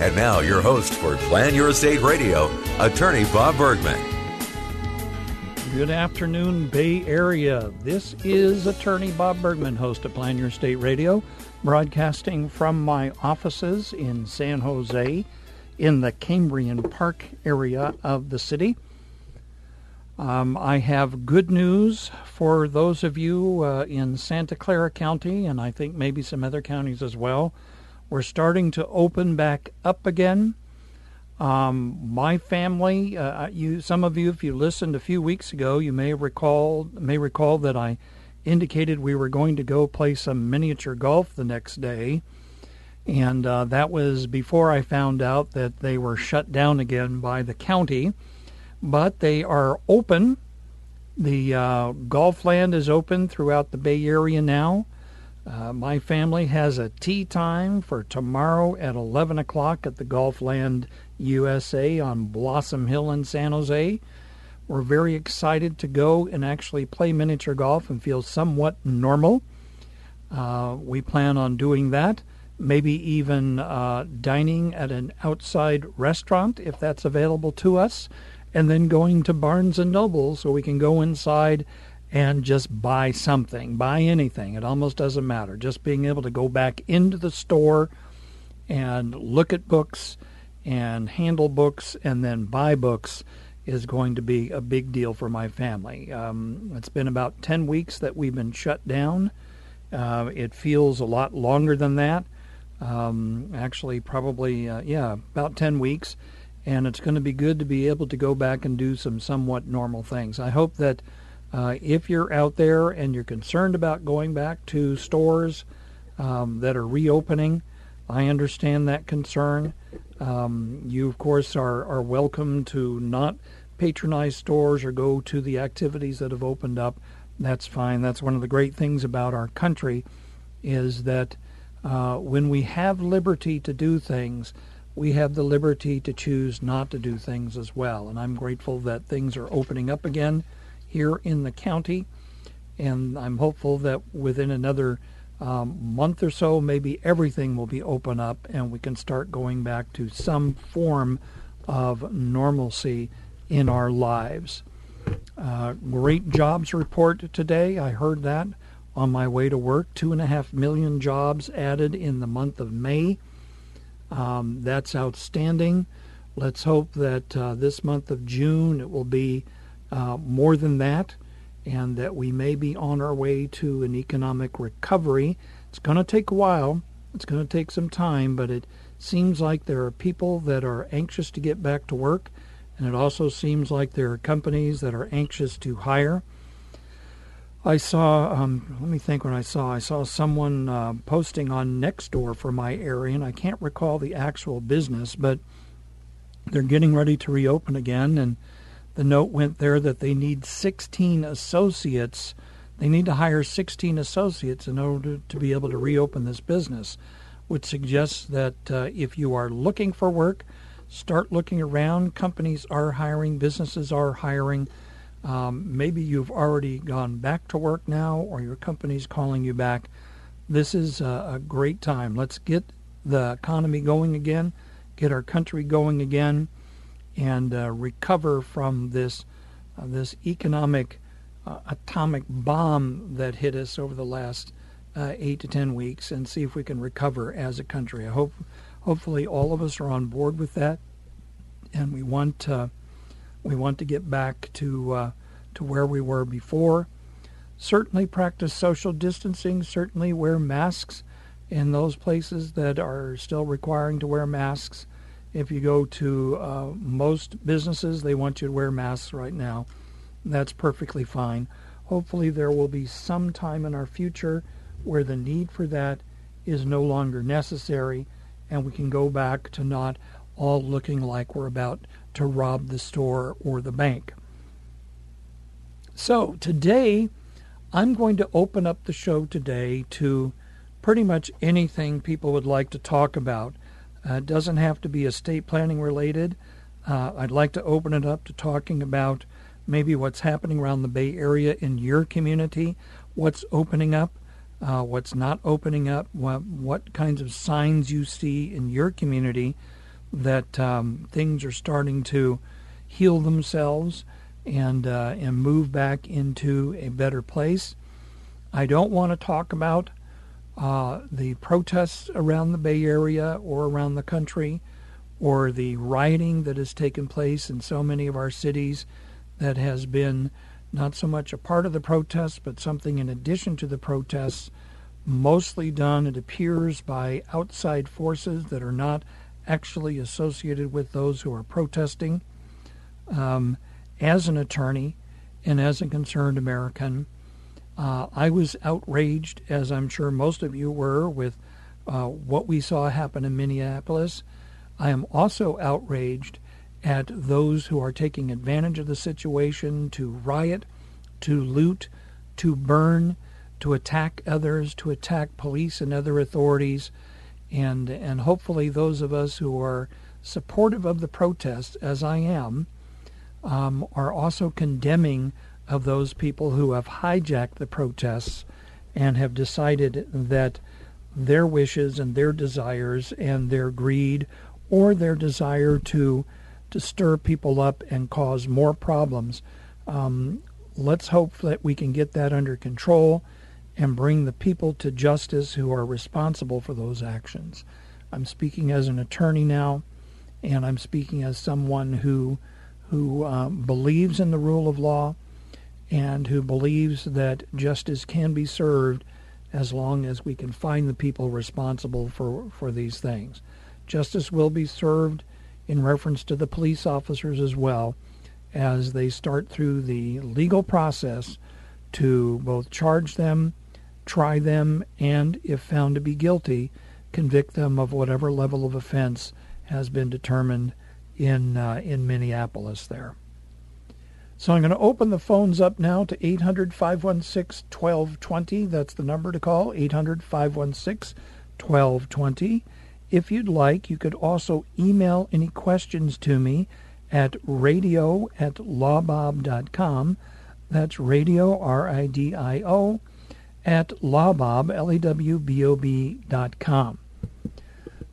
And now, your host for Plan Your Estate Radio, attorney Bob Bergman. Good afternoon, Bay Area. This is attorney Bob Bergman, host of Plan Your Estate Radio, broadcasting from my offices in San Jose in the Cambrian Park area of the city. Um, I have good news for those of you uh, in Santa Clara County, and I think maybe some other counties as well. We're starting to open back up again. Um, my family, uh, you, some of you, if you listened a few weeks ago, you may recall may recall that I indicated we were going to go play some miniature golf the next day, and uh, that was before I found out that they were shut down again by the county but they are open. The uh, golf land is open throughout the Bay Area now. Uh, my family has a tee time for tomorrow at 11 o'clock at the Golf Land USA on Blossom Hill in San Jose. We're very excited to go and actually play miniature golf and feel somewhat normal. Uh, we plan on doing that, maybe even uh, dining at an outside restaurant if that's available to us and then going to Barnes and Noble so we can go inside and just buy something, buy anything. It almost doesn't matter. Just being able to go back into the store and look at books and handle books and then buy books is going to be a big deal for my family. Um, it's been about 10 weeks that we've been shut down. Uh, it feels a lot longer than that. Um, actually, probably, uh, yeah, about 10 weeks and it's going to be good to be able to go back and do some somewhat normal things. I hope that uh, if you're out there and you're concerned about going back to stores um, that are reopening, I understand that concern. Um, you, of course, are, are welcome to not patronize stores or go to the activities that have opened up. That's fine. That's one of the great things about our country is that uh, when we have liberty to do things, we have the liberty to choose not to do things as well. And I'm grateful that things are opening up again here in the county. And I'm hopeful that within another um, month or so, maybe everything will be open up and we can start going back to some form of normalcy in our lives. Uh, great jobs report today. I heard that on my way to work. Two and a half million jobs added in the month of May. Um, that's outstanding. Let's hope that uh, this month of June it will be uh, more than that and that we may be on our way to an economic recovery. It's going to take a while, it's going to take some time, but it seems like there are people that are anxious to get back to work, and it also seems like there are companies that are anxious to hire. I saw, um, let me think what I saw. I saw someone uh, posting on Nextdoor for my area, and I can't recall the actual business, but they're getting ready to reopen again. And the note went there that they need 16 associates. They need to hire 16 associates in order to be able to reopen this business, which suggests that uh, if you are looking for work, start looking around. Companies are hiring, businesses are hiring um, maybe you've already gone back to work now, or your company's calling you back. This is a, a great time. Let's get the economy going again, get our country going again, and uh, recover from this uh, this economic uh, atomic bomb that hit us over the last uh, eight to ten weeks, and see if we can recover as a country. I hope, hopefully, all of us are on board with that, and we want to we want to get back to uh, to where we were before. Certainly practice social distancing. Certainly wear masks in those places that are still requiring to wear masks. If you go to uh, most businesses, they want you to wear masks right now. That's perfectly fine. Hopefully, there will be some time in our future where the need for that is no longer necessary and we can go back to not all looking like we're about to rob the store or the bank. So, today, I'm going to open up the show today to pretty much anything people would like to talk about. Uh, it doesn't have to be estate planning related. Uh, I'd like to open it up to talking about maybe what's happening around the Bay Area in your community, what's opening up, uh, what's not opening up, what, what, kinds of signs you see in your community that um, things are starting to heal themselves and uh, and move back into a better place. I don't want to talk about uh, the protests around the Bay Area or around the country, or the rioting that has taken place in so many of our cities that has been not so much a part of the protests, but something in addition to the protests, mostly done, it appears, by outside forces that are not actually associated with those who are protesting. Um, as an attorney and as a concerned American, uh, I was outraged, as I'm sure most of you were, with uh, what we saw happen in Minneapolis. I am also outraged at those who are taking advantage of the situation to riot, to loot, to burn, to attack others, to attack police and other authorities, and and hopefully those of us who are supportive of the protests, as I am, um, are also condemning of those people who have hijacked the protests and have decided that their wishes and their desires and their greed or their desire to to stir people up and cause more problems. Um, let's hope that we can get that under control and bring the people to justice who are responsible for those actions. I'm speaking as an attorney now, and I'm speaking as someone who who um, believes in the rule of law and who believes that justice can be served as long as we can find the people responsible for, for these things. Justice will be served in reference to the police officers as well as they start through the legal process to both charge them, try them, and, if found to be guilty, convict them of whatever level of offense has been determined in uh, in Minneapolis there. So I'm going to open the phones up now to 800 516 1220. That's the number to call 800 516 1220. If you'd like, you could also email any questions to me at radio at lawbob.com. That's radio, R I D I O, at lawbob, L A W B O B dot com.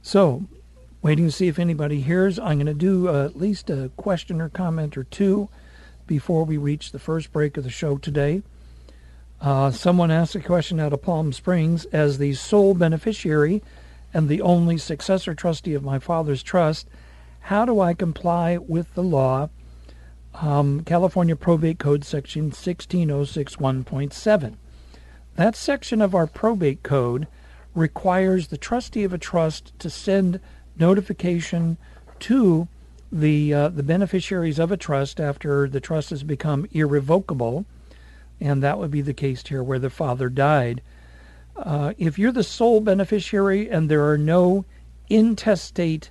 So, waiting to see if anybody hears. I'm going to do uh, at least a question or comment or two before we reach the first break of the show today. Uh, someone asked a question out of Palm Springs as the sole beneficiary and the only successor trustee of my father's trust. How do I comply with the law, um, California Probate Code Section 16061.7? That section of our probate code requires the trustee of a trust to send notification to the uh, the beneficiaries of a trust after the trust has become irrevocable, and that would be the case here where the father died. Uh, if you're the sole beneficiary and there are no intestate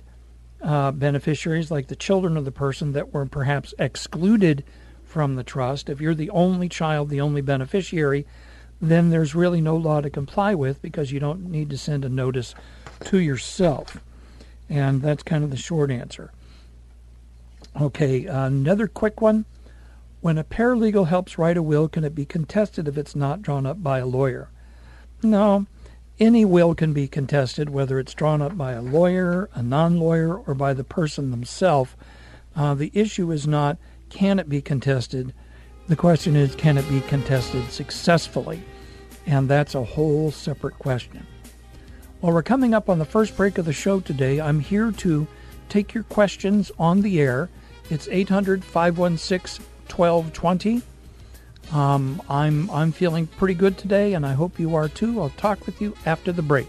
uh, beneficiaries, like the children of the person that were perhaps excluded from the trust, if you're the only child, the only beneficiary, then there's really no law to comply with because you don't need to send a notice to yourself. And that's kind of the short answer. Okay, another quick one. When a paralegal helps write a will, can it be contested if it's not drawn up by a lawyer? No. Any will can be contested, whether it's drawn up by a lawyer, a non lawyer, or by the person themselves. Uh, the issue is not can it be contested. The question is can it be contested successfully? And that's a whole separate question. Well, we're coming up on the first break of the show today. I'm here to take your questions on the air. It's 800 516 1220. Um, I'm, I'm feeling pretty good today, and I hope you are too. I'll talk with you after the break.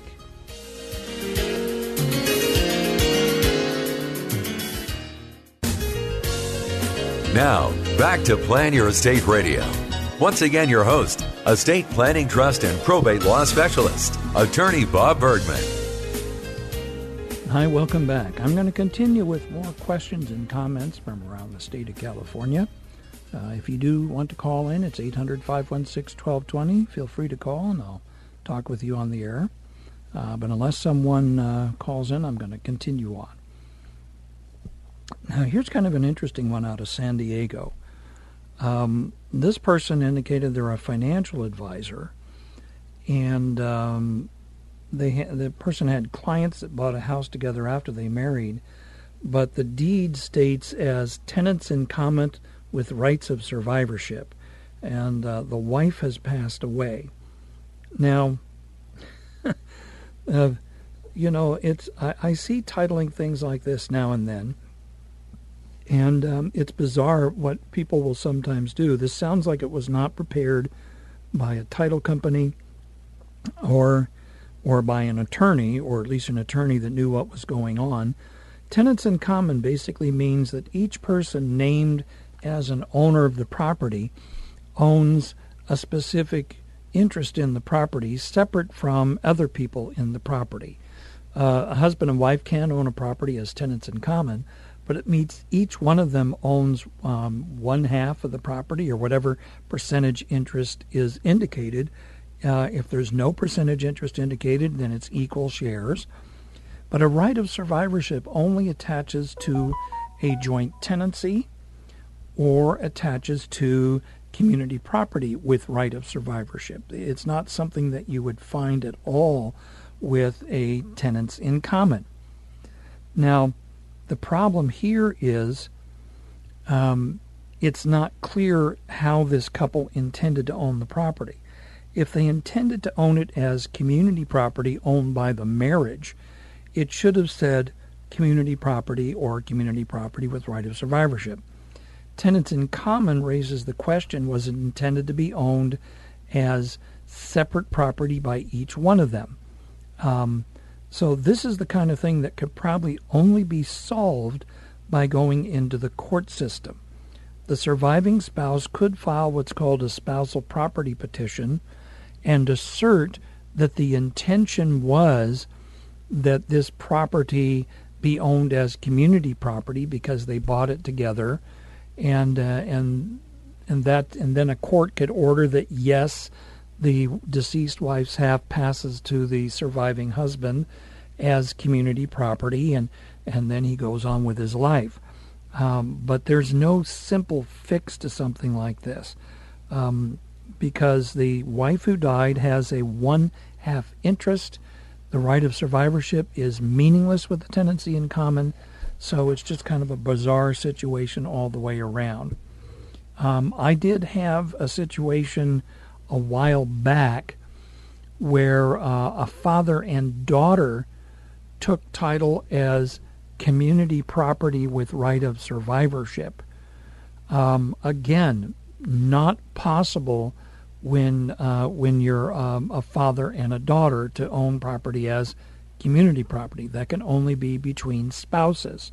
Now, back to Plan Your Estate Radio. Once again, your host, estate planning trust and probate law specialist, attorney Bob Bergman. Hi, welcome back. I'm going to continue with more questions and comments from around the state of California. Uh, if you do want to call in, it's 800 516 1220. Feel free to call and I'll talk with you on the air. Uh, but unless someone uh, calls in, I'm going to continue on. Now, here's kind of an interesting one out of San Diego. Um, this person indicated they're a financial advisor, and um, they ha- the person had clients that bought a house together after they married, but the deed states as tenants in common with rights of survivorship, and uh, the wife has passed away. Now, uh, you know, it's I, I, see titling things like this now and then, and um, it's bizarre what people will sometimes do. This sounds like it was not prepared by a title company, or or by an attorney, or at least an attorney that knew what was going on. Tenants in common basically means that each person named as an owner of the property owns a specific interest in the property separate from other people in the property. Uh, a husband and wife can own a property as tenants in common, but it means each one of them owns um, one half of the property or whatever percentage interest is indicated uh, if there's no percentage interest indicated, then it's equal shares. But a right of survivorship only attaches to a joint tenancy or attaches to community property with right of survivorship. It's not something that you would find at all with a tenants in common. Now, the problem here is um, it's not clear how this couple intended to own the property if they intended to own it as community property owned by the marriage, it should have said community property or community property with right of survivorship. Tenants in common raises the question was it intended to be owned as separate property by each one of them? Um, so, this is the kind of thing that could probably only be solved by going into the court system. The surviving spouse could file what's called a spousal property petition and assert that the intention was that this property be owned as community property because they bought it together. And uh, and and that and then a court could order that yes the deceased wife's half passes to the surviving husband as community property and and then he goes on with his life. Um, but there's no simple fix to something like this. Um, because the wife who died has a one half interest. The right of survivorship is meaningless with the tenancy in common, so it's just kind of a bizarre situation all the way around. Um, I did have a situation a while back where uh, a father and daughter took title as community property with right of survivorship. Um, again, not possible when uh, when you're um, a father and a daughter to own property as community property. That can only be between spouses.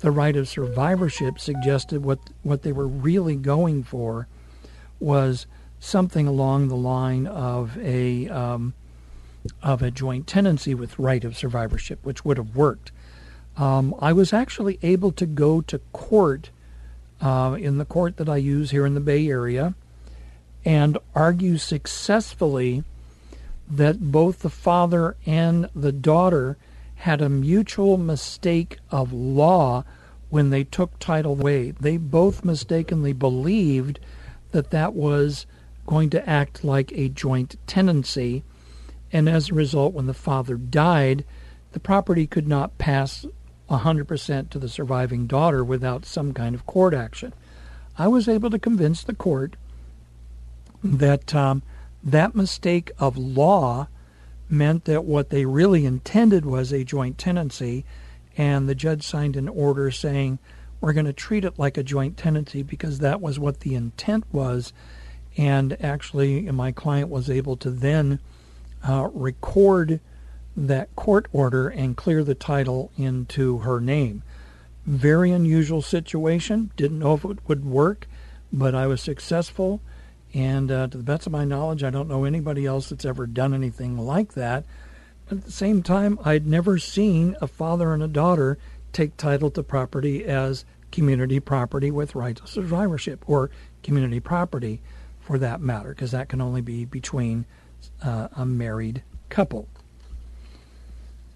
The right of survivorship suggested what what they were really going for was something along the line of a um, of a joint tenancy with right of survivorship, which would have worked. Um, I was actually able to go to court uh, in the court that I use here in the Bay Area and argue successfully that both the father and the daughter had a mutual mistake of law when they took title away. They both mistakenly believed that that was going to act like a joint tenancy, and as a result, when the father died, the property could not pass 100% to the surviving daughter without some kind of court action. I was able to convince the court that um, that mistake of law meant that what they really intended was a joint tenancy, and the judge signed an order saying we're going to treat it like a joint tenancy because that was what the intent was. And actually, my client was able to then uh, record that court order and clear the title into her name. Very unusual situation. Didn't know if it would work, but I was successful. And uh, to the best of my knowledge, I don't know anybody else that's ever done anything like that. But at the same time, I'd never seen a father and a daughter take title to property as community property with rights of survivorship, or community property for that matter, because that can only be between uh, a married couple.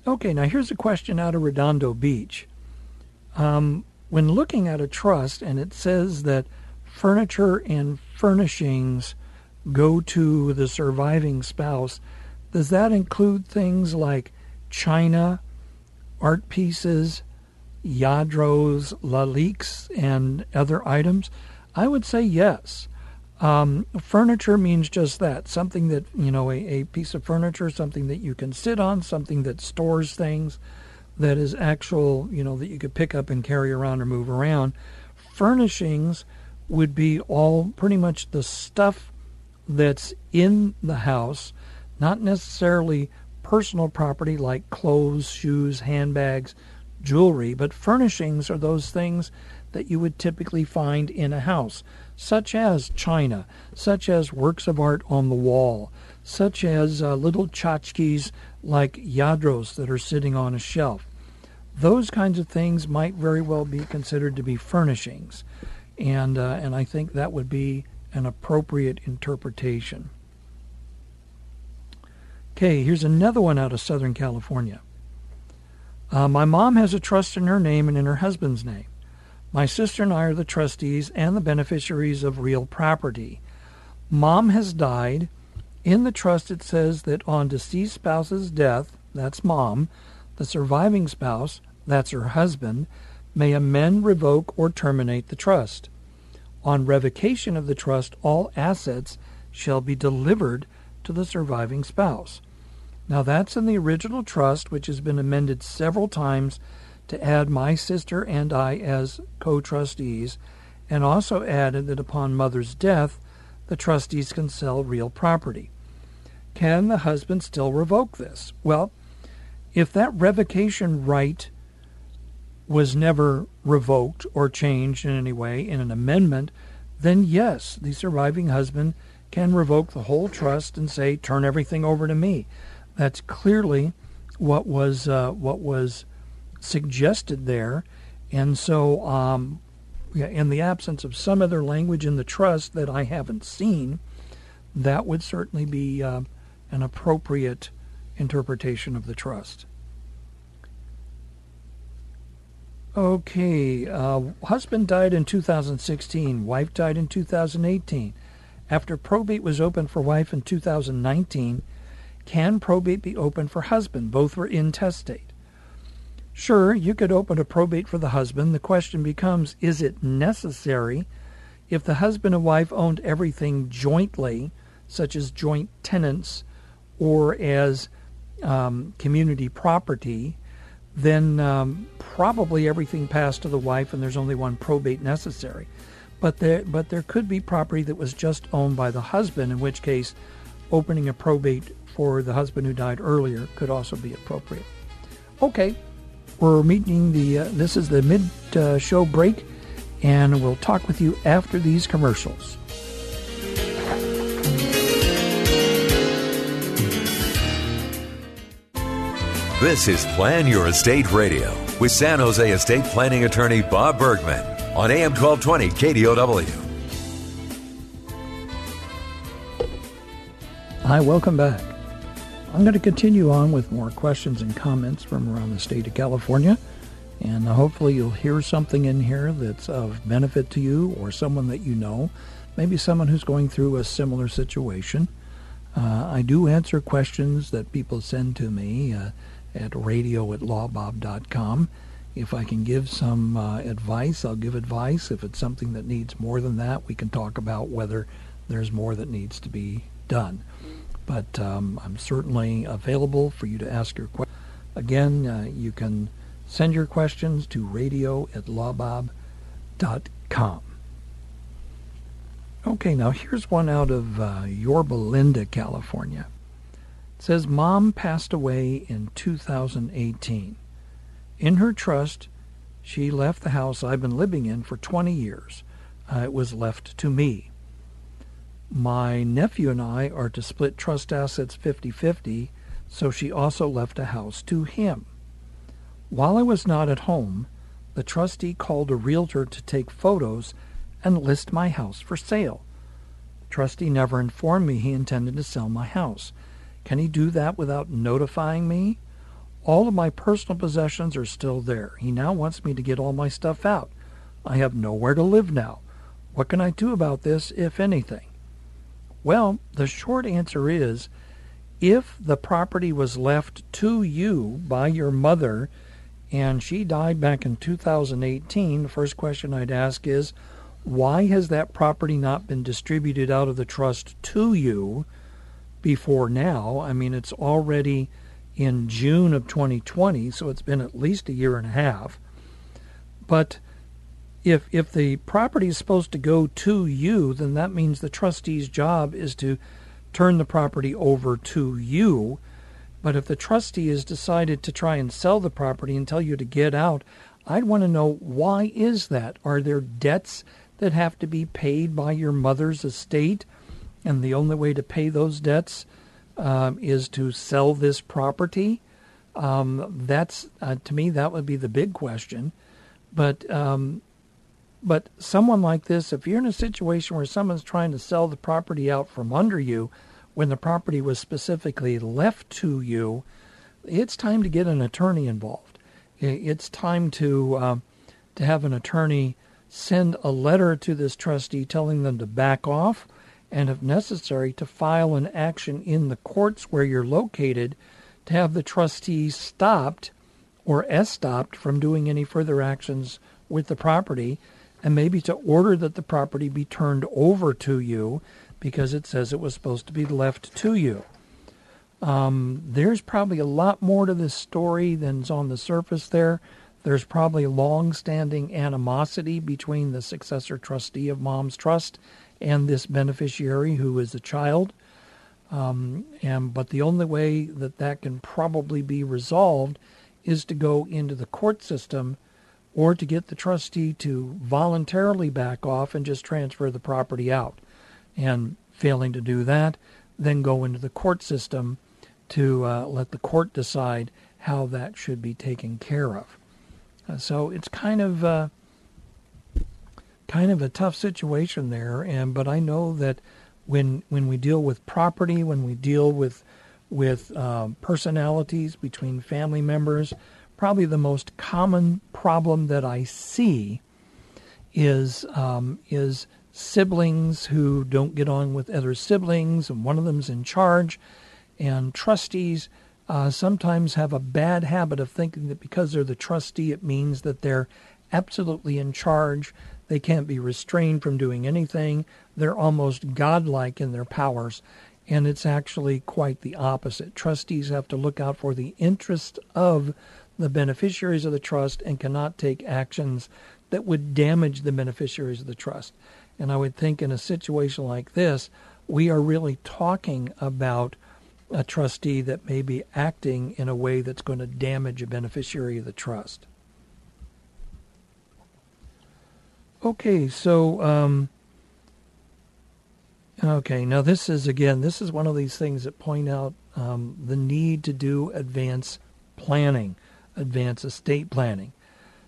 Okay, now here's a question out of Redondo Beach. Um, when looking at a trust and it says that furniture and furnishings go to the surviving spouse, does that include things like china, art pieces, Lladros, Laliques, and other items? I would say yes. Um, furniture means just that something that, you know, a, a piece of furniture, something that you can sit on, something that stores things, that is actual, you know, that you could pick up and carry around or move around. Furnishings would be all pretty much the stuff that's in the house, not necessarily personal property like clothes, shoes, handbags, jewelry, but furnishings are those things that you would typically find in a house such as china, such as works of art on the wall, such as uh, little tchotchkes like Lladros that are sitting on a shelf. Those kinds of things might very well be considered to be furnishings, and uh, and I think that would be an appropriate interpretation. Okay, here's another one out of Southern California. Uh, my mom has a trust in her name and in her husband's name. My sister and I are the trustees and the beneficiaries of real property. Mom has died. In the trust, it says that on deceased spouse's death, that's mom, the surviving spouse, that's her husband, may amend, revoke, or terminate the trust. On revocation of the trust, all assets shall be delivered to the surviving spouse. Now, that's in the original trust, which has been amended several times to add my sister and I as co trustees, and also added that upon mother's death, the trustees can sell real property. Can the husband still revoke this? Well, if that revocation right was never revoked or changed in any way in an amendment, then yes, the surviving husband can revoke the whole trust and say, "Turn everything over to me." That's clearly what was uh, what was suggested there. And so, um, in the absence of some other language in the trust that I haven't seen, that would certainly be uh, an appropriate interpretation of the trust. Okay, uh, husband died in 2016, wife died in 2018. After probate was open for wife in 2019, can probate be open for husband? Both were intestate. Sure, you could open a probate for the husband. The question becomes is it necessary? If the husband and wife owned everything jointly, such as joint tenants or as um, community property, then um, probably everything passed to the wife and there's only one probate necessary. But there, but there could be property that was just owned by the husband, in which case opening a probate for the husband who died earlier could also be appropriate. Okay, we're meeting the, uh, this is the mid uh, show break, and we'll talk with you after these commercials. This is Plan Your Estate Radio with San Jose estate planning attorney Bob Bergman on AM 1220 KDOW. Hi, welcome back. I'm going to continue on with more questions and comments from around the state of California. And hopefully, you'll hear something in here that's of benefit to you or someone that you know, maybe someone who's going through a similar situation. Uh, I do answer questions that people send to me uh, at radio at lawbob.com. If I can give some uh, advice, I'll give advice. If it's something that needs more than that, we can talk about whether there's more that needs to be done. But um, I'm certainly available for you to ask your question. Again, uh, you can Send your questions to radio at lawbob.com. Okay, now here's one out of uh, Yorba Linda, California. It says, Mom passed away in 2018. In her trust, she left the house I've been living in for 20 years. Uh, it was left to me. My nephew and I are to split trust assets 50 50, so she also left a house to him. While I was not at home, the trustee called a realtor to take photos and list my house for sale. The trustee never informed me he intended to sell my house. Can he do that without notifying me? All of my personal possessions are still there. He now wants me to get all my stuff out. I have nowhere to live now. What can I do about this, if anything? Well, the short answer is if the property was left to you by your mother and she died back in 2018, the first question I'd ask is why has that property not been distributed out of the trust to you before now? I mean, it's already in June of 2020, so it's been at least a year and a half. But if if the property is supposed to go to you, then that means the trustee's job is to turn the property over to you. But if the trustee has decided to try and sell the property and tell you to get out, I'd want to know why is that? Are there debts that have to be paid by your mother's estate, and the only way to pay those debts um, is to sell this property? Um, that's uh, to me that would be the big question. But um, but someone like this, if you're in a situation where someone's trying to sell the property out from under you when the property was specifically left to you, it's time to get an attorney involved. It's time to uh, to have an attorney send a letter to this trustee telling them to back off, and if necessary, to file an action in the courts where you're located to have the trustee stopped or stopped from doing any further actions with the property and maybe to order that the property be turned over to you because it says it was supposed to be left to you. Um, there's probably a lot more to this story than's on the surface there. There's probably long-standing animosity between the successor trustee of Mom's Trust and this beneficiary who is a child. Um, and but the only way that that can probably be resolved is to go into the court system or to get the trustee to voluntarily back off and just transfer the property out. And failing to do that, then go into the court system to uh, let the court decide how that should be taken care of. Uh, so it's kind of uh, kind of a tough situation there, and but I know that when when we deal with property, when we deal with with uh, personalities between family members, probably the most common problem that I see is um, is siblings who don't get on with other siblings, and one of them's in charge, and trustees uh, sometimes have a bad habit of thinking that because they're the trustee, it means that they're absolutely in charge. They can't be restrained from doing anything. They're almost godlike in their powers. And it's actually quite the opposite. Trustees have to look out for the interest of the beneficiaries of the trust and cannot take actions that would damage the beneficiaries of the trust. And I would think in a situation like this, we are really talking about a trustee that may be acting in a way that's going to damage a beneficiary of the trust. Okay, so um, okay, now this is again, this is one of these things that point out um, the need to do advance planning advance estate planning.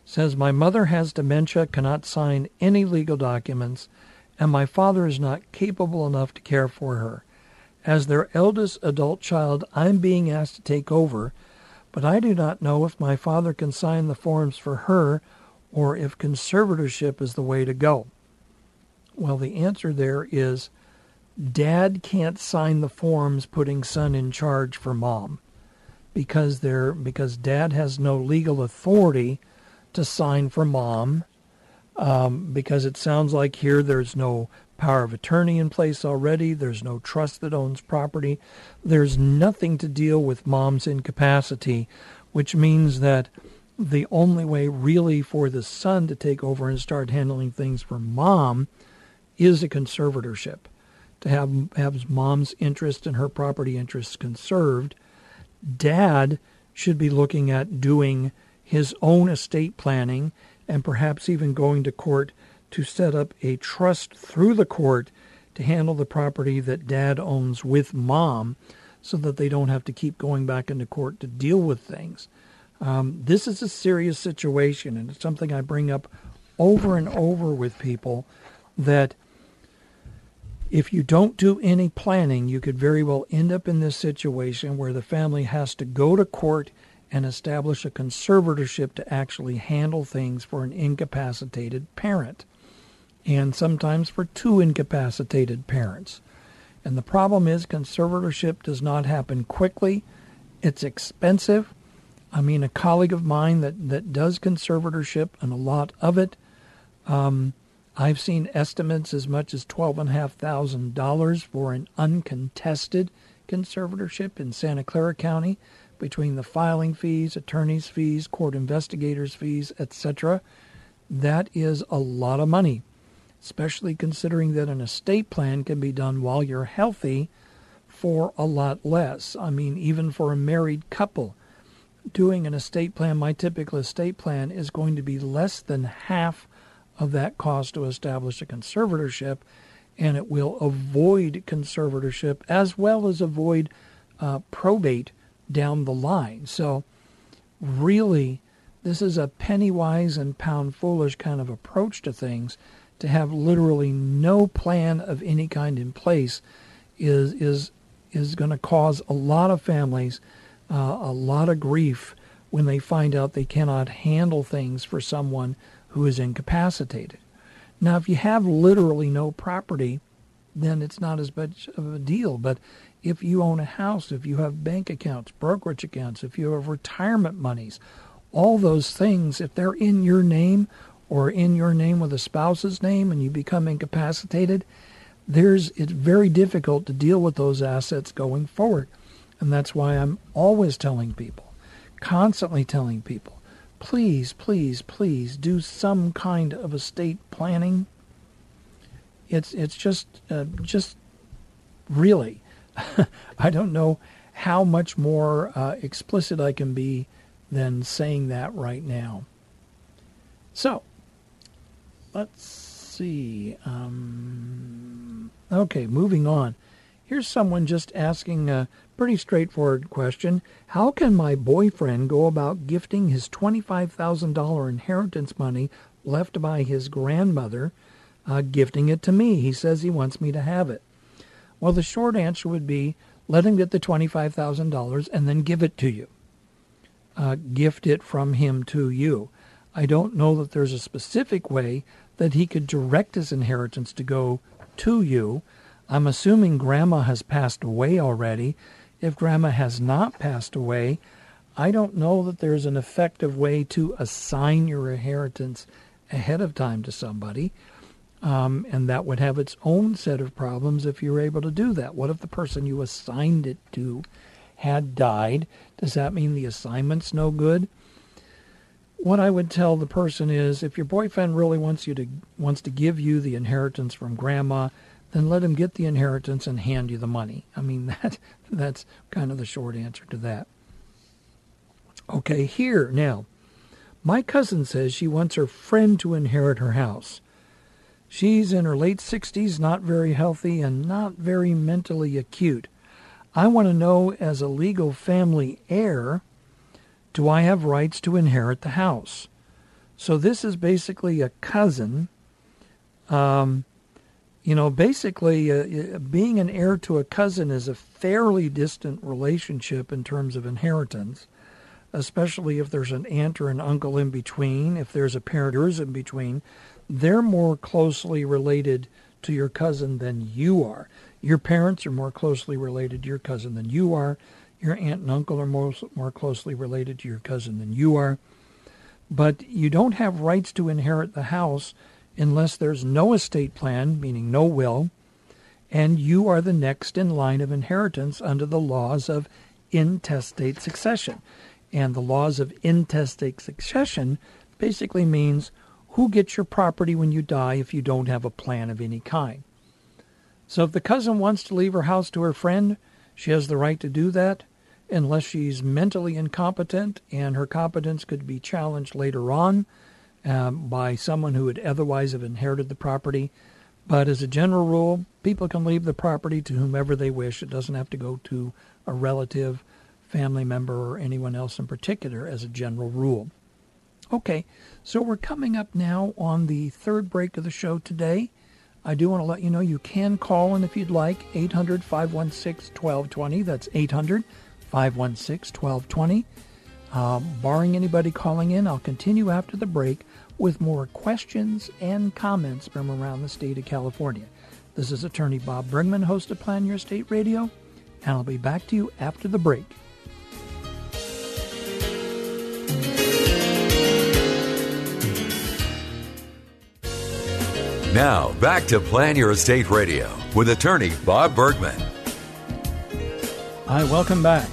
Says, My mother has dementia, cannot sign any legal documents, and my father is not capable enough to care for her. As their eldest adult child, I'm being asked to take over, but I do not know if my father can sign the forms for her or if conservatorship is the way to go. Well, the answer there is dad can't sign the forms putting son in charge for mom because they're because dad has no legal authority to sign for mom um, because it sounds like here there's no power of attorney in place already there's no trust that owns property there's nothing to deal with mom's incapacity which means that the only way really for the son to take over and start handling things for mom is a conservatorship to have have mom's interest and her property interests conserved dad should be looking at doing his own estate planning and perhaps even going to court to set up a trust through the court to handle the property that dad owns with mom so that they don't have to keep going back into court to deal with things. Um, this is a serious situation, and it's something I bring up over and over with people that if you don't do any planning, you could very well end up in this situation where the family has to go to court and establish a conservatorship to actually handle things for an incapacitated parent, and sometimes for two incapacitated parents. And the problem is, conservatorship does not happen quickly. It's expensive. I mean, a colleague of mine that, that does conservatorship and a lot of it, um, I've seen estimates as much as $12,500 for an uncontested conservatorship in Santa Clara County between the filing fees, attorney's fees, court investigators' fees, etc. That is a lot of money especially considering that an estate plan can be done while you're healthy for a lot less. I mean, even for a married couple, doing an estate plan, my typical estate plan is going to be less than half of that cost to establish a conservatorship, and it will avoid conservatorship as well as avoid uh, probate down the line. So, really, this is a penny wise and pound foolish kind of approach to things to have literally no plan of any kind in place is is is going to cause a lot of families uh, a lot of grief when they find out they cannot handle things for someone who is incapacitated. Now, if you have literally no property, then it's not as much of a deal. But if you own a house, if you have bank accounts, brokerage accounts, if you have retirement monies, all those things, if they're in your name or in your name with a spouse's name and you become incapacitated, there's it's very difficult to deal with those assets going forward. And that's why I'm always telling people, constantly telling people, please, please, please do some kind of estate planning. It's it's just uh, just really, I don't know how much more uh, explicit I can be than saying that right now. So, let's see. Um, okay, moving on. Here's someone just asking a pretty straightforward question. How can my boyfriend go about gifting his $25,000 inheritance money left by his grandmother, uh, gifting it to me? He says he wants me to have it. Well, the short answer would be let him get the $25,000 and then give it to you. Uh, gift it from him to you. I don't know that there's a specific way that he could direct his inheritance to go to you. I'm assuming grandma has passed away already. If grandma has not passed away, I don't know that there's an effective way to assign your inheritance ahead of time to somebody. Um, and that would have its own set of problems if you're able to do that. What if the person you assigned it to had died? Does that mean the assignment's no good? what I would tell the person is if your boyfriend really wants you to wants to give you the inheritance from grandma, then let him get the inheritance and hand you the money. I mean that that's kind of the short answer to that. Okay, here now. My cousin says she wants her friend to inherit her house. She's in her late 60s, not very healthy and not very mentally acute. I want to know as a legal family heir do I have rights to inherit the house? So this is basically a cousin. Um, you know, basically, uh, being an heir to a cousin is a fairly distant relationship in terms of inheritance, especially if there's an aunt or an uncle in between, if there's a parent or is in between. They're more closely related to your cousin than you are. Your parents are more closely related to your cousin than you are. Your aunt and uncle are more, more closely related to your cousin than you are. But you don't have rights to inherit the house unless there's no estate plan, meaning no will, and you are the next in line of inheritance under the laws of intestate succession. And the laws of intestate succession basically means who gets your property when you die if you don't have a plan of any kind. So if the cousin wants to leave her house to her friend, she has the right to do that unless she's mentally incompetent and her competence could be challenged later on um, by someone who would otherwise have inherited the property. But as a general rule, people can leave the property to whomever they wish. It doesn't have to go to a relative, family member, or anyone else in particular as a general rule. Okay, so we're coming up now on the third break of the show today. I do want to let you know you can call in if you'd like, 800 516 1220. That's 800 516 1220. Um, barring anybody calling in, I'll continue after the break with more questions and comments from around the state of California. This is attorney Bob Bergman, host of Plan Your Estate Radio, and I'll be back to you after the break. Now, back to Plan Your Estate Radio with attorney Bob Bergman. Hi, welcome back.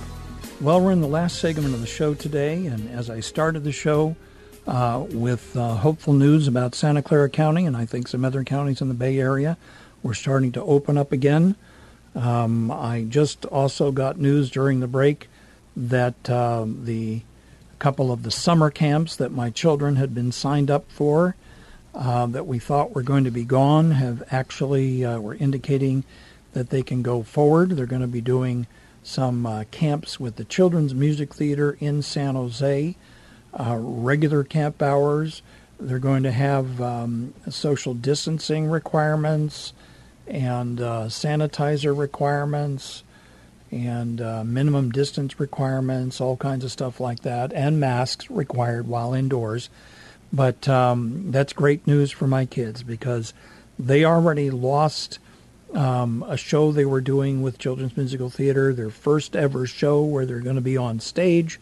Well, we're in the last segment of the show today, and as I started the show uh, with uh, hopeful news about Santa Clara County and I think some other counties in the Bay Area, we're starting to open up again. Um, I just also got news during the break that uh, the couple of the summer camps that my children had been signed up for uh, that we thought were going to be gone have actually uh, were indicating that they can go forward. They're going to be doing some uh, camps with the Children's Music Theater in San Jose, uh, regular camp hours. They're going to have um, social distancing requirements and uh, sanitizer requirements and uh, minimum distance requirements, all kinds of stuff like that, and masks required while indoors. But um, that's great news for my kids because they already lost um, a show they were doing with Children's Musical Theater, their first ever show where they're going to be on stage.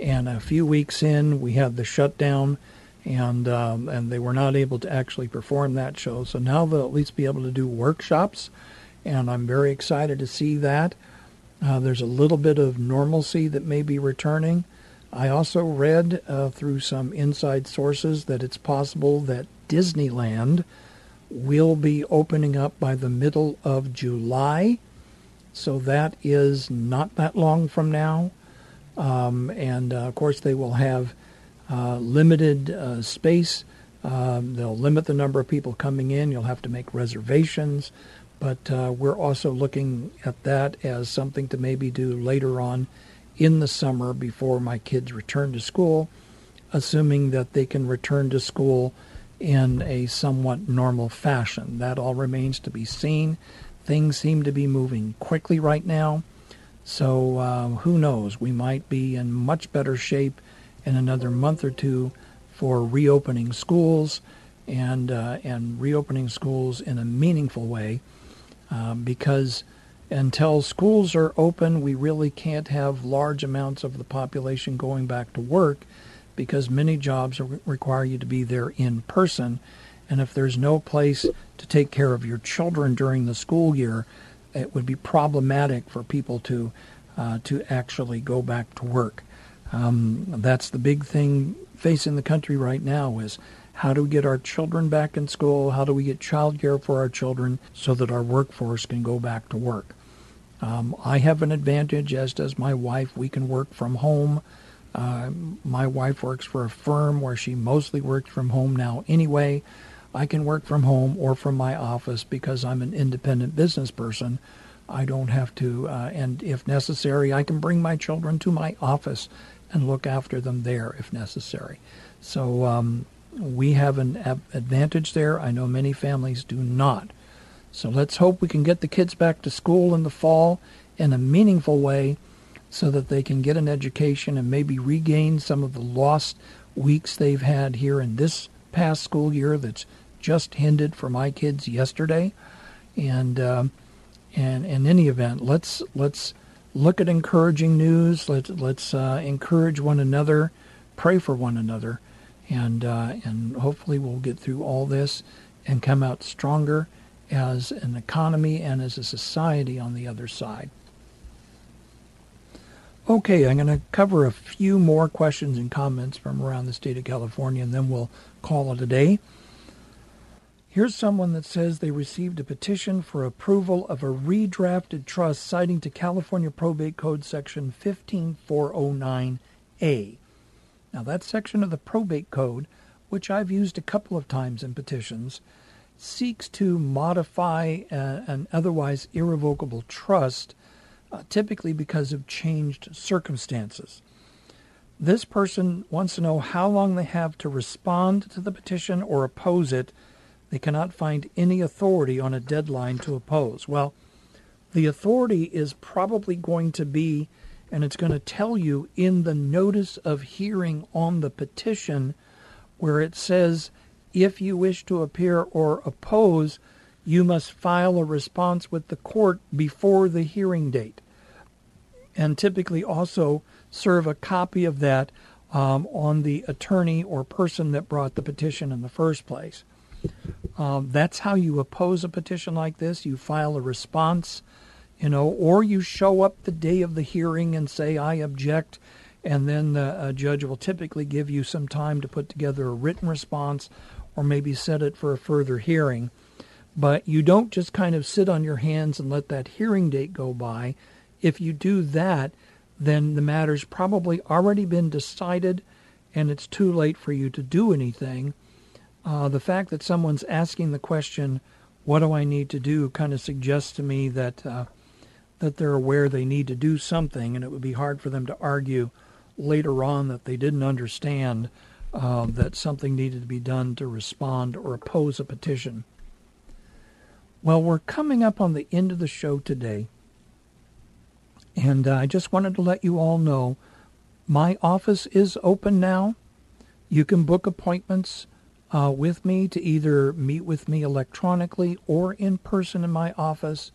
And a few weeks in, we had the shutdown, and um, and they were not able to actually perform that show. So now they'll at least be able to do workshops, and I'm very excited to see that. Uh, there's a little bit of normalcy that may be returning. I also read uh, through some inside sources that it's possible that Disneyland will be opening up by the middle of July. So that is not that long from now. Um, and uh, of course, they will have uh, limited uh, space. Um, they'll limit the number of people coming in. You'll have to make reservations. But we're also looking at that as something to maybe do later on in the summer before my kids return to school, assuming that they can return to school in a somewhat normal fashion. That all remains to be seen. Things seem to be moving quickly right now. So uh, who knows? We might be in much better shape in another month or two for reopening schools and uh, and reopening schools in a meaningful way, uh, because until schools are open, we really can't have large amounts of the population going back to work because many jobs require you to be there in person. And if there's no place to take care of your children during the school year, it would be problematic for people to uh, to actually go back to work. Um, that's the big thing facing the country right now is how do we get our children back in school? How do we get child care for our children so that our workforce can go back to work? Um, I have an advantage, as does my wife. We can work from home. Uh, my wife works for a firm where she mostly works from home now anyway. I can work from home or from my office because I'm an independent business person. I don't have to, uh, and if necessary, I can bring my children to my office and look after them there if necessary. So um, we have an advantage there. I know many families do not. So let's hope we can get the kids back to school in the fall in a meaningful way so that they can get an education and maybe regain some of the lost weeks they've had here in this past school year that's just ended for my kids yesterday. And uh, and in any event, let's let's look at encouraging news. Let's let's uh, encourage one another, pray for one another, and uh, and hopefully we'll get through all this and come out stronger as an economy and as a society on the other side. Okay, I'm going to cover a few more questions and comments from around the state of California, and then we'll call it a day. Here's someone that says they received a petition for approval of a redrafted trust citing to California Probate Code Section 15409A. Now, that section of the Probate Code, which I've used a couple of times in petitions, seeks to modify an otherwise irrevocable trust, uh, typically because of changed circumstances. This person wants to know how long they have to respond to the petition or oppose it they cannot find any authority on a deadline to oppose. Well, the authority is probably going to be, and it's going to tell you in the notice of hearing on the petition, where it says, if you wish to appear or oppose, you must file a response with the court before the hearing date. And typically also serve a copy of that um, on the attorney or person that brought the petition in the first place. Um, that's how you oppose a petition like this. You file a response, you know, or you show up the day of the hearing and say, I object, and then the judge will typically give you some time to put together a written response or maybe set it for a further hearing. But you don't just kind of sit on your hands and let that hearing date go by. If you do that, then the matter's probably already been decided and it's too late for you to do anything. Uh, the fact that someone's asking the question, "What do I need to do?" kind of suggests to me that uh, that they're aware they need to do something, and it would be hard for them to argue later on that they didn't understand uh, that something needed to be done to respond or oppose a petition. Well, we're coming up on the end of the show today, and uh, I just wanted to let you all know my office is open now. You can book appointments uh, with me to either meet with me electronically or in person in my office.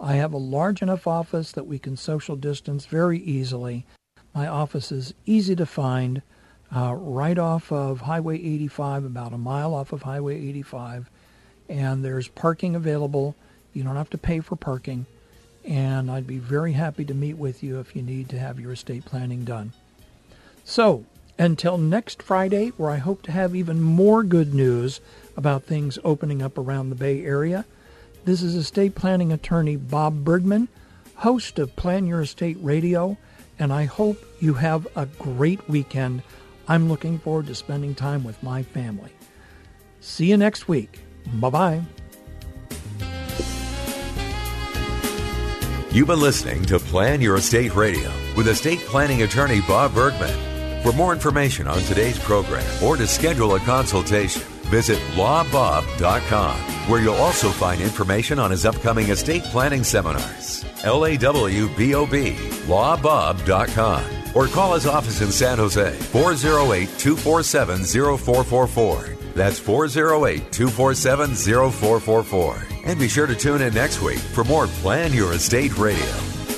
I have a large enough office that we can social distance very easily. My office is easy to find, uh, right off of Highway 85, about a mile off of Highway 85, and there's parking available. You don't have to pay for parking, and I'd be very happy to meet with you if you need to have your estate planning done. So, until next Friday, where I hope to have even more good news about things opening up around the Bay Area, this is estate planning attorney Bob Bergman, host of Plan Your Estate Radio, and I hope you have a great weekend. I'm looking forward to spending time with my family. See you next week. Bye bye. You've been listening to Plan Your Estate Radio with estate planning attorney Bob Bergman. For more information on today's program or to schedule a consultation, visit lawbob.com, where you'll also find information on his upcoming estate planning seminars. L A W B O B, lawbob.com. Or call his office in San Jose, 408 247 0444. That's 408 247 0444. And be sure to tune in next week for more Plan Your Estate Radio.